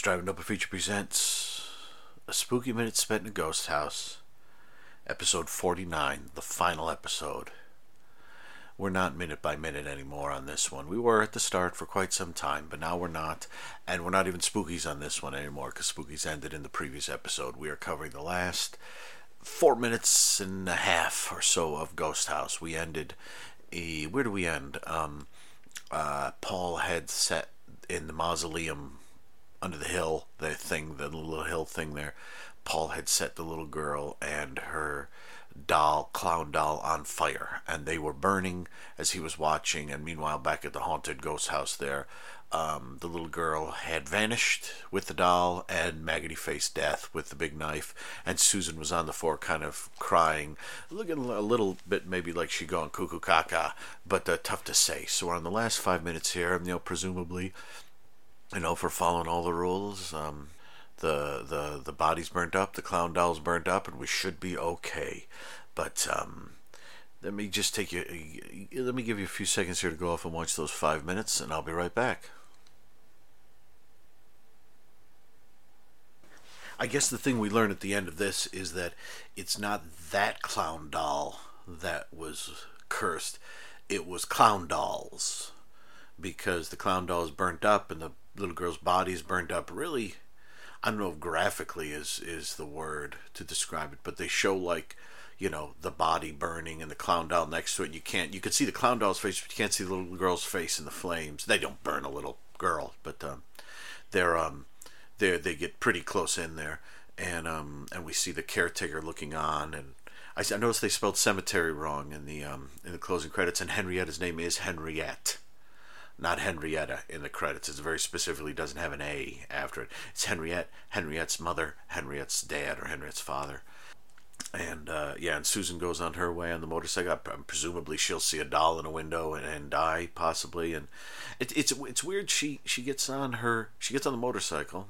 Friends Driving Up a Feature presents A Spooky Minute Spent in a Ghost House, episode 49, the final episode. We're not minute by minute anymore on this one. We were at the start for quite some time, but now we're not, and we're not even spookies on this one anymore because spookies ended in the previous episode. We are covering the last four minutes and a half or so of Ghost House. We ended, a, where do we end? Um, uh, Paul had set in the mausoleum under the hill, the thing, the little hill thing there, Paul had set the little girl and her doll, clown doll, on fire, and they were burning as he was watching. And meanwhile, back at the haunted ghost house there, um, the little girl had vanished with the doll, and Maggoty faced death with the big knife, and Susan was on the floor, kind of crying, looking a little bit maybe like she going cuckoo caca, but uh, tough to say. So we're on the last five minutes here, you know, presumably you know, for following all the rules. Um, the the the body's burnt up, the clown doll's burnt up, and we should be okay. But um, let me just take you. Let me give you a few seconds here to go off and watch those five minutes, and I'll be right back. I guess the thing we learn at the end of this is that it's not that clown doll that was cursed. It was clown dolls because the clown doll is burnt up and the little girl's body is burned up. Really, I don't know if graphically is is the word to describe it, but they show like you know the body burning and the clown doll next to it. You can't you can see the clown doll's face, but you can't see the little girl's face in the flames. They don't burn a little girl, but um, they're um they they get pretty close in there, and um and we see the caretaker looking on and. I, I noticed they spelled cemetery wrong in the um, in the closing credits, and Henrietta's name is Henriette not Henrietta in the credits. It very specifically doesn't have an A after it. It's Henriette, Henriette's mother, Henriette's dad, or Henriette's father. And uh, yeah, and Susan goes on her way on the motorcycle. Presumably, she'll see a doll in a window and, and die, possibly. And it, it's it's weird. She she gets on her she gets on the motorcycle,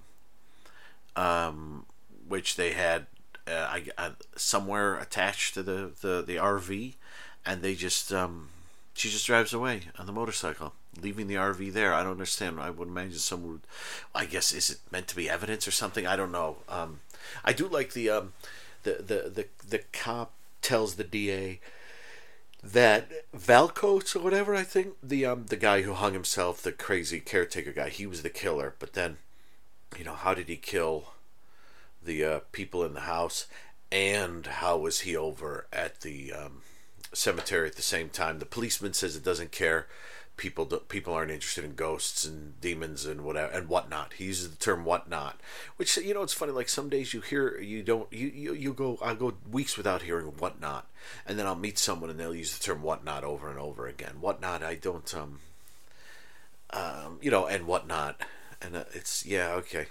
um, which they had uh, I, uh, somewhere attached to the, the, the RV, and they just um, she just drives away on the motorcycle leaving the RV there. I don't understand. I would imagine someone would. I guess is it meant to be evidence or something? I don't know. Um, I do like the um, the, the the the cop tells the DA that Valkos or whatever I think the um the guy who hung himself, the crazy caretaker guy, he was the killer. But then, you know, how did he kill the uh, people in the house? And how was he over at the um, cemetery at the same time? The policeman says it doesn't care people people aren't interested in ghosts and demons and whatever and whatnot. He uses the term whatnot, which you know it's funny. Like some days you hear you don't you you, you go I go weeks without hearing whatnot, and then I'll meet someone and they'll use the term whatnot over and over again. Whatnot I don't um um you know and whatnot and uh, it's yeah okay.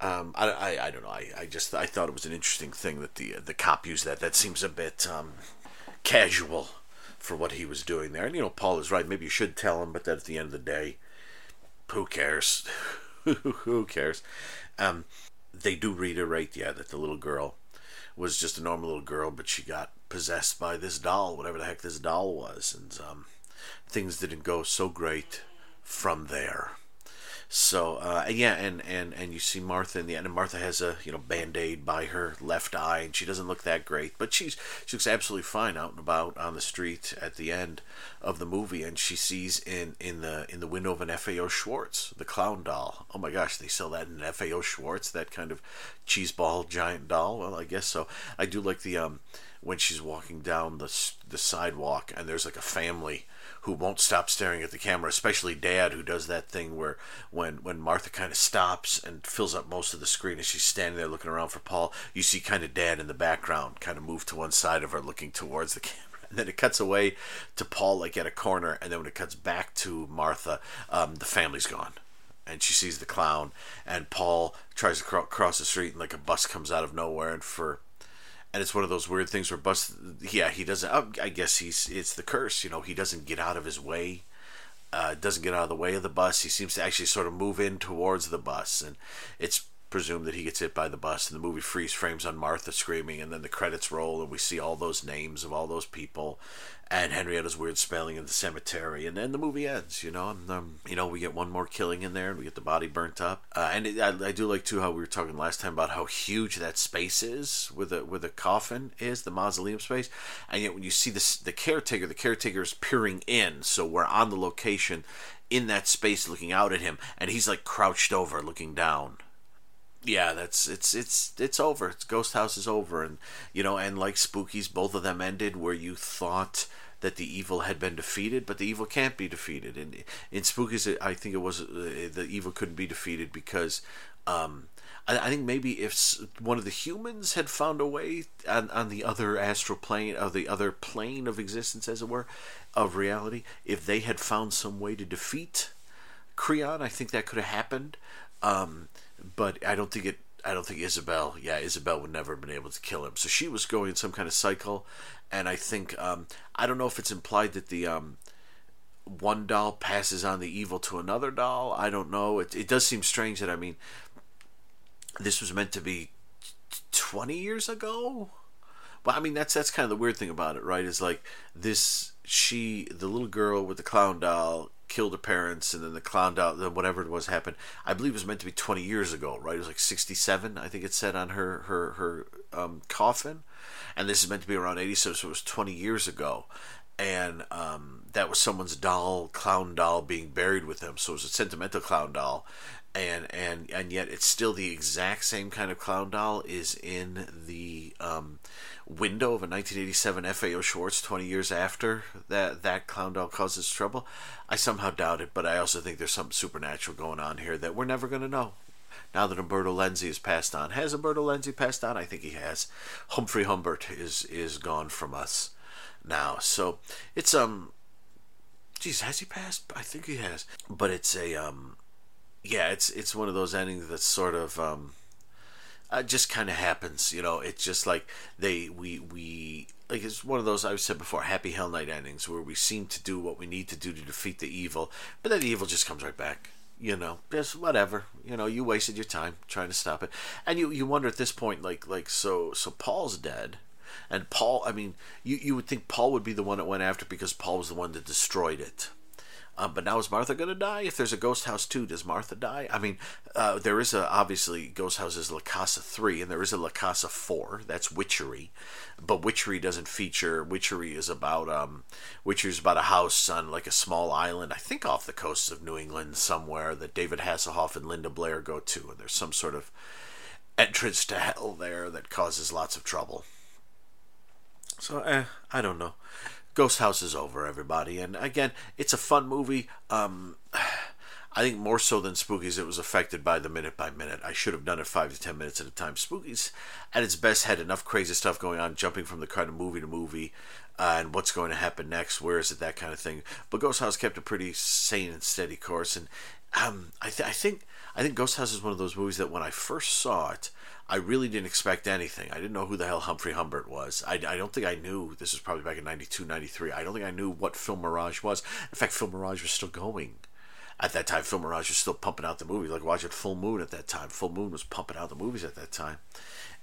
Um, I, I, I don't know. I, I just I thought it was an interesting thing that the the cop used that. That seems a bit um, casual for what he was doing there. And you know, Paul is right. Maybe you should tell him, but that at the end of the day, who cares? who cares? Um, they do reiterate, yeah, that the little girl was just a normal little girl, but she got possessed by this doll, whatever the heck this doll was, and um, things didn't go so great from there. So uh, yeah, and, and and you see Martha in the end, and Martha has a you know band aid by her left eye, and she doesn't look that great, but she's she looks absolutely fine out and about on the street at the end of the movie, and she sees in in the in the window of an FAO Schwarz the clown doll. Oh my gosh, they sell that in an FAO Schwarz, that kind of cheeseball giant doll. Well, I guess so. I do like the um when she's walking down the the sidewalk, and there's like a family who won't stop staring at the camera, especially Dad, who does that thing where when when Martha kind of stops and fills up most of the screen as she's standing there looking around for Paul, you see kind of Dad in the background, kind of move to one side of her, looking towards the camera. And then it cuts away to Paul, like at a corner, and then when it cuts back to Martha, um, the family's gone and she sees the clown and paul tries to cross the street and like a bus comes out of nowhere and for and it's one of those weird things where Bus, yeah, he doesn't. Oh, I guess he's it's the curse. You know, he doesn't get out of his way. Uh, doesn't get out of the way of the bus. He seems to actually sort of move in towards the bus, and it's presume that he gets hit by the bus, and the movie freeze frames on Martha screaming, and then the credits roll, and we see all those names of all those people, and Henrietta's weird spelling in the cemetery, and then the movie ends. You know, and um, you know we get one more killing in there, and we get the body burnt up, uh, and it, I, I, do like too how we were talking last time about how huge that space is with a with a coffin is the mausoleum space, and yet when you see this the caretaker, the caretaker is peering in, so we're on the location in that space looking out at him, and he's like crouched over looking down yeah, that's it's it's it's over. It's Ghost House is over, and you know, and like Spookies, both of them ended where you thought that the evil had been defeated, but the evil can't be defeated. And in Spookies, I think it was uh, the evil couldn't be defeated because um, I, think maybe if one of the humans had found a way on, on the other astral plane, of the other plane of existence, as it were, of reality, if they had found some way to defeat Creon, I think that could have happened. Um, but I don't think it. I don't think Isabel. Yeah, Isabel would never have been able to kill him. So she was going some kind of cycle, and I think um, I don't know if it's implied that the um, one doll passes on the evil to another doll. I don't know. It it does seem strange that I mean, this was meant to be twenty years ago. But I mean, that's that's kind of the weird thing about it, right? Is like this. She, the little girl with the clown doll, killed her parents, and then the clown doll, whatever it was, happened. I believe it was meant to be 20 years ago, right? It was like 67, I think it said on her her her um, coffin, and this is meant to be around 87, so it was 20 years ago, and um, that was someone's doll, clown doll, being buried with them. So it was a sentimental clown doll, and and and yet it's still the exact same kind of clown doll is in the um, window of a 1987 FAO Schwarz 20 years after that that clown doll causes trouble. I somehow doubt it, but I also think there's something supernatural going on here that we're never going to know. Now that Umberto Lenzi has passed on, has Umberto Lenzi passed on? I think he has. Humphrey Humbert is is gone from us now, so it's um, geez, has he passed? I think he has, but it's a um, yeah, it's it's one of those endings that's sort of um uh, just kind of happens. You know, it's just like they we we like it's one of those I've said before, happy hell night endings where we seem to do what we need to do to defeat the evil, but then the evil just comes right back. You know, just whatever. You know, you wasted your time trying to stop it, and you you wonder at this point, like like so so Paul's dead. And Paul, I mean, you, you would think Paul would be the one that went after because Paul was the one that destroyed it. Um, but now is Martha going to die? If there's a Ghost House too, does Martha die? I mean, uh, there is a, obviously, Ghost House is La Casa 3, and there is a La Casa 4. That's Witchery. But Witchery doesn't feature, Witchery is about, um, Witchery is about a house on like a small island, I think off the coast of New England somewhere, that David Hasselhoff and Linda Blair go to. And there's some sort of entrance to hell there that causes lots of trouble. So, eh, I don't know. Ghost House is over, everybody. And again, it's a fun movie. Um, I think more so than Spookies, it was affected by the minute by minute. I should have done it five to ten minutes at a time. Spookies, at its best, had enough crazy stuff going on, jumping from the kind of movie to movie, uh, and what's going to happen next, where is it, that kind of thing. But Ghost House kept a pretty sane and steady course, and um, I, th- I think I think Ghost House is one of those movies that when I first saw it, I really didn't expect anything. I didn't know who the hell Humphrey Humbert was. I, I don't think I knew. This was probably back in 92, 93. I don't think I knew what Filmirage was. In fact, Filmirage was still going. At that time, Filmirage was still pumping out the movies. Like watching Full Moon at that time. Full Moon was pumping out the movies at that time.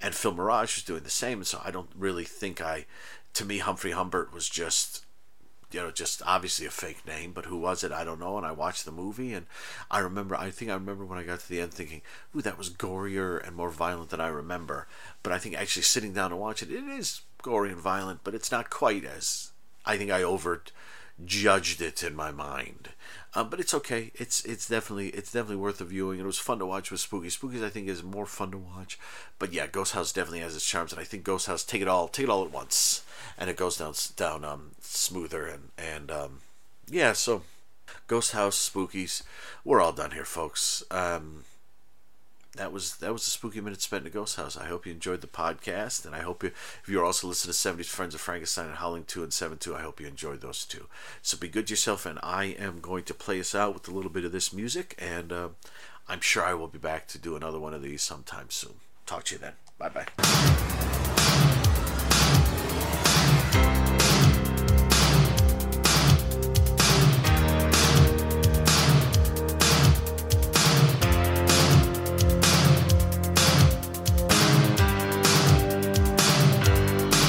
And Filmirage was doing the same. And so I don't really think I. To me, Humphrey Humbert was just you know, just obviously a fake name, but who was it? I don't know. And I watched the movie, and I remember, I think I remember when I got to the end thinking, ooh, that was gorier and more violent than I remember. But I think actually sitting down to watch it, it is gory and violent, but it's not quite as, I think I over judged it in my mind. Um, but it's okay. It's it's definitely it's definitely worth a viewing. It was fun to watch with Spooky. Spookies I think is more fun to watch. But yeah, Ghost House definitely has its charms, and I think Ghost House take it all take it all at once, and it goes down down um smoother and and um yeah. So Ghost House Spookies, we're all done here, folks. Um, that was that was a spooky minute spent in a ghost house. I hope you enjoyed the podcast, and I hope you, if you're also listening to '70s Friends of Frankenstein and Howling Two and Seven Two, I hope you enjoyed those two. So be good to yourself, and I am going to play us out with a little bit of this music, and uh, I'm sure I will be back to do another one of these sometime soon. Talk to you then. Bye bye.